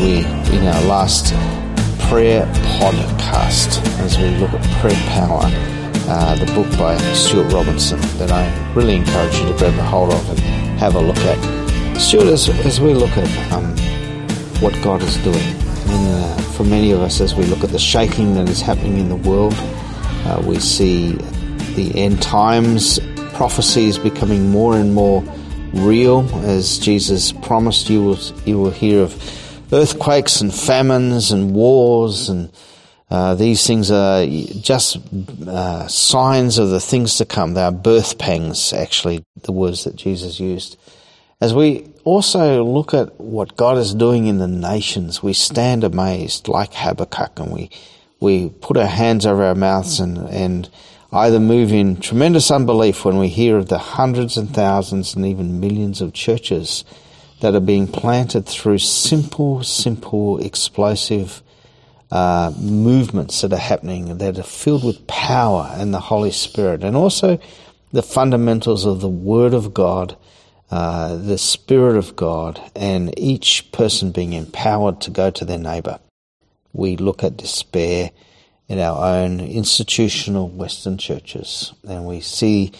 We, in our last prayer podcast, as we look at Prayer Power, uh, the book by Stuart Robinson that I really encourage you to grab a hold of and have a look at. Stuart, as, as we look at um, what God is doing, uh, for many of us, as we look at the shaking that is happening in the world, uh, we see the end times prophecies becoming more and more real, as Jesus promised. You will you will hear of earthquakes and famines and wars, and uh, these things are just uh, signs of the things to come. They are birth pangs, actually, the words that Jesus used. As we also look at what God is doing in the nations, we stand amazed, like Habakkuk, and we we put our hands over our mouths and and either move in tremendous unbelief when we hear of the hundreds and thousands and even millions of churches that are being planted through simple, simple, explosive uh, movements that are happening that are filled with power and the Holy Spirit, and also the fundamentals of the Word of God, uh, the Spirit of God, and each person being empowered to go to their neighbor. We look at despair in our own institutional Western churches. And we see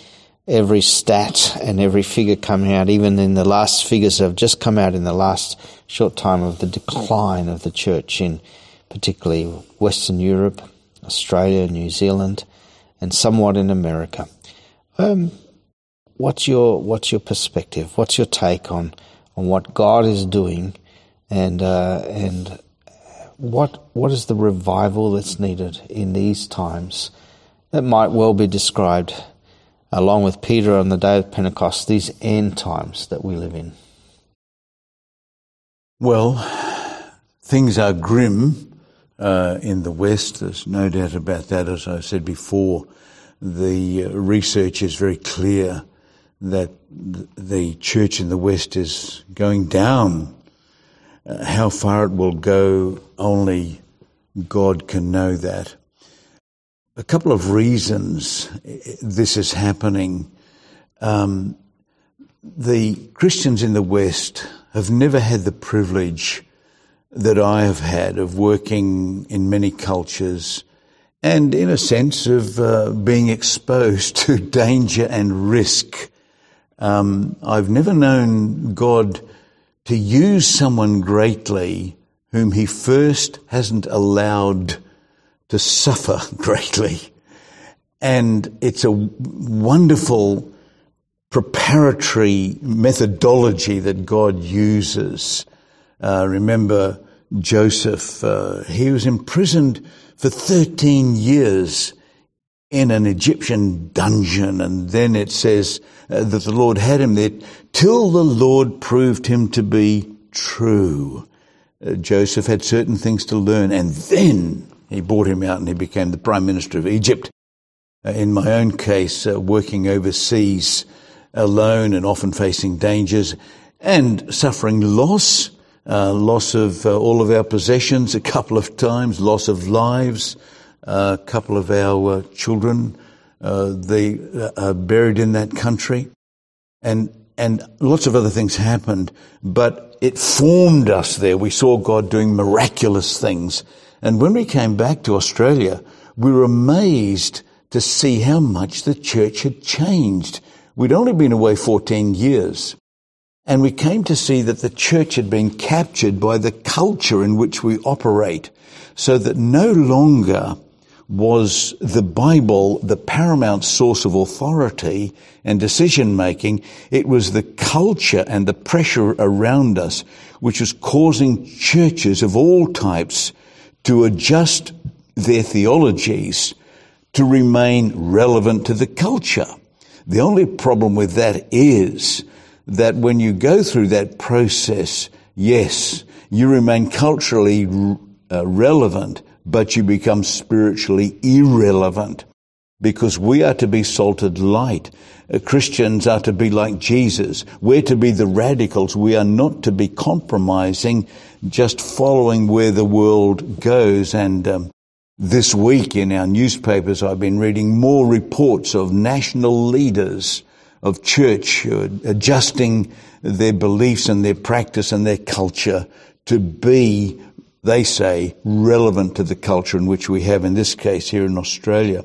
every stat and every figure coming out, even in the last figures that have just come out in the last short time of the decline of the church in particularly Western Europe, Australia, New Zealand, and somewhat in America. Um, what's your what's your perspective? What's your take on on what God is doing, and uh, and what what is the revival that's needed in these times that might well be described along with Peter on the day of Pentecost, these end times that we live in? Well, things are grim uh, in the West. There's no doubt about that. As I said before, the uh, research is very clear that the church in the West is going down uh, how far it will go, only God can know that. A couple of reasons this is happening. Um, the Christians in the West have never had the privilege that I have had of working in many cultures and in a sense of uh, being exposed to danger and risk. Um, I've never known God to use someone greatly whom he first hasn't allowed to suffer greatly. And it's a wonderful preparatory methodology that God uses. Uh, remember Joseph, uh, he was imprisoned for 13 years in an Egyptian dungeon. And then it says uh, that the Lord had him there till the Lord proved him to be true. Uh, Joseph had certain things to learn and then he brought him out and he became the prime minister of Egypt. Uh, in my own case, uh, working overseas alone and often facing dangers and suffering loss, uh, loss of uh, all of our possessions a couple of times, loss of lives, a couple of our uh, children, uh, they uh, are buried in that country. And, and lots of other things happened, but it formed us there. We saw God doing miraculous things. And when we came back to Australia, we were amazed to see how much the church had changed. We'd only been away 14 years. And we came to see that the church had been captured by the culture in which we operate, so that no longer was the Bible the paramount source of authority and decision making. It was the culture and the pressure around us which was causing churches of all types to adjust their theologies to remain relevant to the culture. The only problem with that is that when you go through that process, yes, you remain culturally uh, relevant, but you become spiritually irrelevant because we are to be salted light. Uh, Christians are to be like Jesus. We're to be the radicals. We are not to be compromising, just following where the world goes. And um, this week in our newspapers, I've been reading more reports of national leaders of church uh, adjusting their beliefs and their practice and their culture to be, they say, relevant to the culture in which we have, in this case, here in Australia.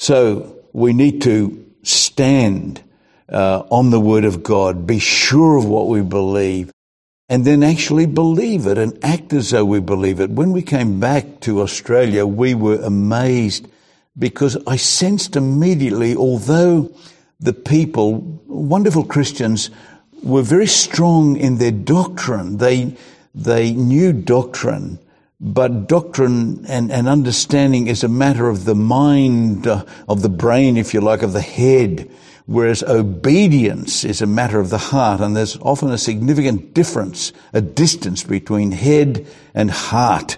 So we need to stand uh, on the Word of God, be sure of what we believe, and then actually believe it and act as though we believe it. When we came back to Australia, we were amazed because I sensed immediately, although the people, wonderful Christians, were very strong in their doctrine, they, they knew doctrine, but doctrine and, and understanding is a matter of the mind, uh, of the brain, if you like, of the head whereas obedience is a matter of the heart, and there's often a significant difference, a distance between head and heart.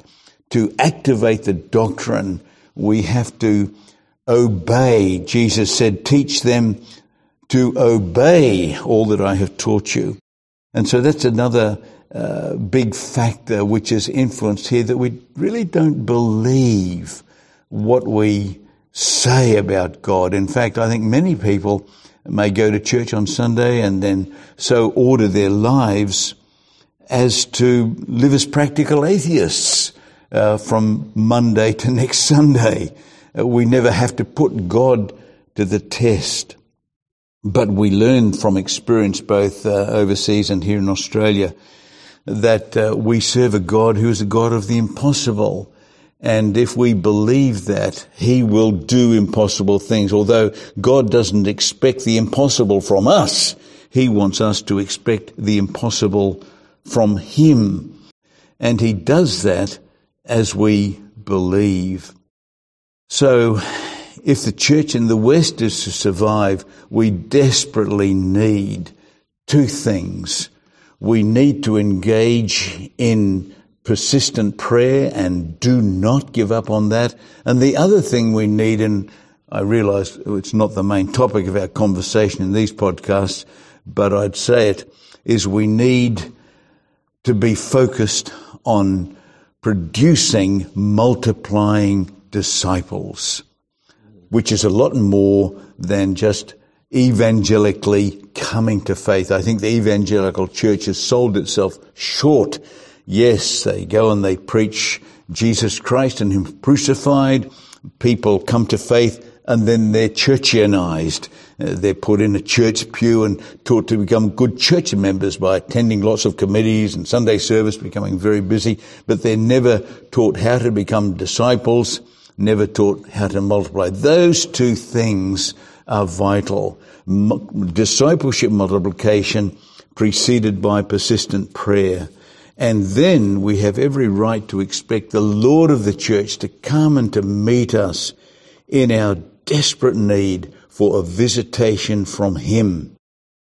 To activate the doctrine, we have to obey. Jesus said, teach them to obey all that I have taught you. And so that's another uh, big factor which is influenced here that we really don't believe what we say about God. In fact, I think many people may go to church on Sunday and then so order their lives as to live as practical atheists uh, from Monday to next Sunday. Uh, we never have to put God to the test. But we learn from experience both uh, overseas and here in Australia that uh, we serve a God who is a God of the impossible. And if we believe that, He will do impossible things. Although God doesn't expect the impossible from us, He wants us to expect the impossible from Him. And He does that as we believe. So, if the church in the West is to survive, we desperately need two things. We need to engage in persistent prayer and do not give up on that. And the other thing we need, and I realize it's not the main topic of our conversation in these podcasts, but I'd say it, is we need to be focused on producing, multiplying disciples, which is a lot more than just evangelically coming to faith. I think the evangelical church has sold itself short Yes, they go and they preach Jesus Christ and Him crucified. People come to faith and then they're churchianized. Uh, they're put in a church pew and taught to become good church members by attending lots of committees and Sunday service, becoming very busy, but they're never taught how to become disciples, never taught how to multiply. Those two things are vital. M- discipleship multiplication preceded by persistent prayer. And then we have every right to expect the Lord of the church to come and to meet us in our desperate need for a visitation from Him.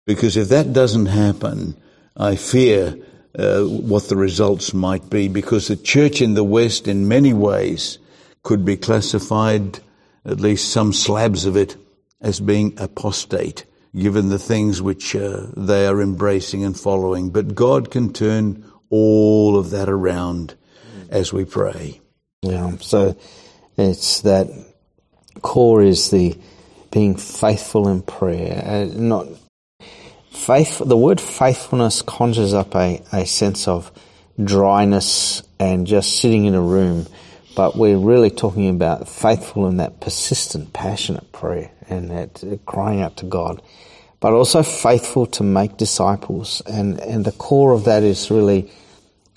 Because if that doesn't happen, I fear uh, what the results might be because the church in the West in many ways could be classified, at least some slabs of it, as being apostate, given the things which uh, they are embracing and following. But God can turn all of that around as we pray. Yeah, so it's that core is the being faithful in prayer. Uh, not faith. The word faithfulness conjures up a, a sense of dryness and just sitting in a room, but we're really talking about faithful in that persistent, passionate prayer and that uh, crying out to God, but also faithful to make disciples. And and the core of that is really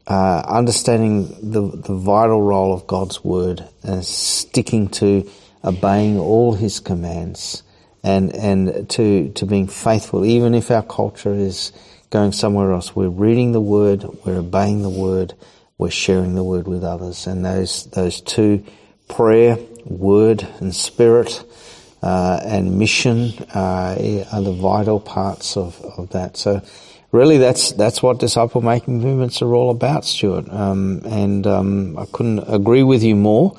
uh, understanding the, the vital role of God's word and sticking to obeying all his commands and, and to, to being faithful, even if our culture is going somewhere else. We're reading the word, we're obeying the word, we're sharing the word with others. And those, those two, prayer, word and spirit, uh, and mission, uh, are the vital parts of, of that. So, really that's that's what disciple making movements are all about, Stuart. Um, and um, I couldn't agree with you more.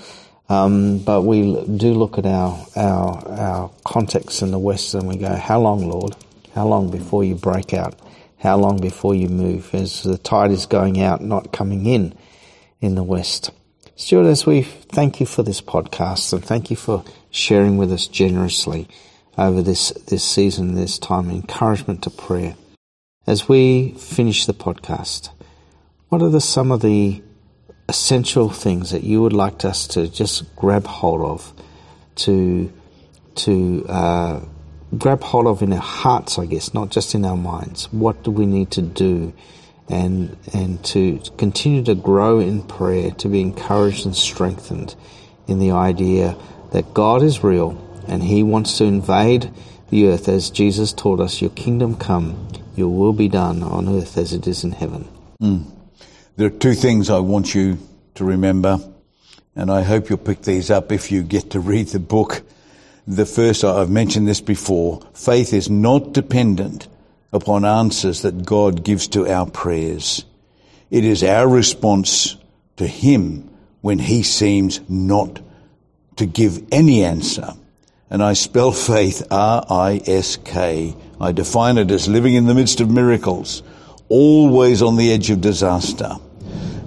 Um, but we do look at our our our context in the West and we go, how long, Lord? How long before you break out? How long before you move? As the tide is going out, not coming in, in the West. Stuart, as we thank you for this podcast and thank you for sharing with us generously over this this season, this time, encouragement to prayer. As we finish the podcast, what are the, some of the essential things that you would like us to just grab hold of, to to uh, grab hold of in our hearts, I guess, not just in our minds. What do we need to do, and and to continue to grow in prayer, to be encouraged and strengthened in the idea that God is real and He wants to invade the earth as Jesus taught us. Your kingdom come, your will be done on earth as it is in heaven. Mm. There are two things I want you to remember, and I hope you'll pick these up if you get to read the book. The first, I've mentioned this before, faith is not dependent upon answers that God gives to our prayers. It is our response to Him when He seems not to give any answer. And I spell faith R-I-S-K. I define it as living in the midst of miracles, always on the edge of disaster.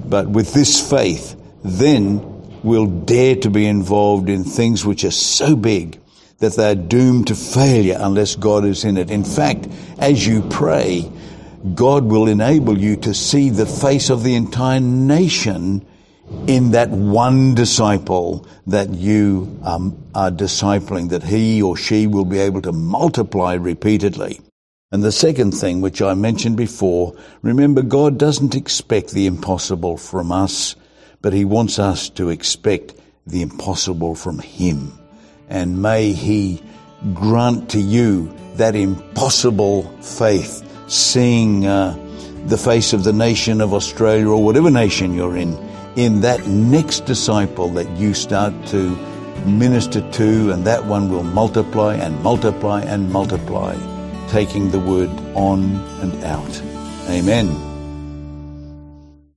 But with this faith, then we'll dare to be involved in things which are so big that they're doomed to failure unless God is in it. In fact, as you pray, God will enable you to see the face of the entire nation in that one disciple that you um, are discipling, that he or she will be able to multiply repeatedly. And the second thing, which I mentioned before, remember God doesn't expect the impossible from us, but he wants us to expect the impossible from him and may He grant to you that impossible faith, seeing uh, the face of the nation of Australia or whatever nation you're in, in that next disciple that you start to minister to, and that one will multiply and multiply and multiply, taking the word on and out. Amen.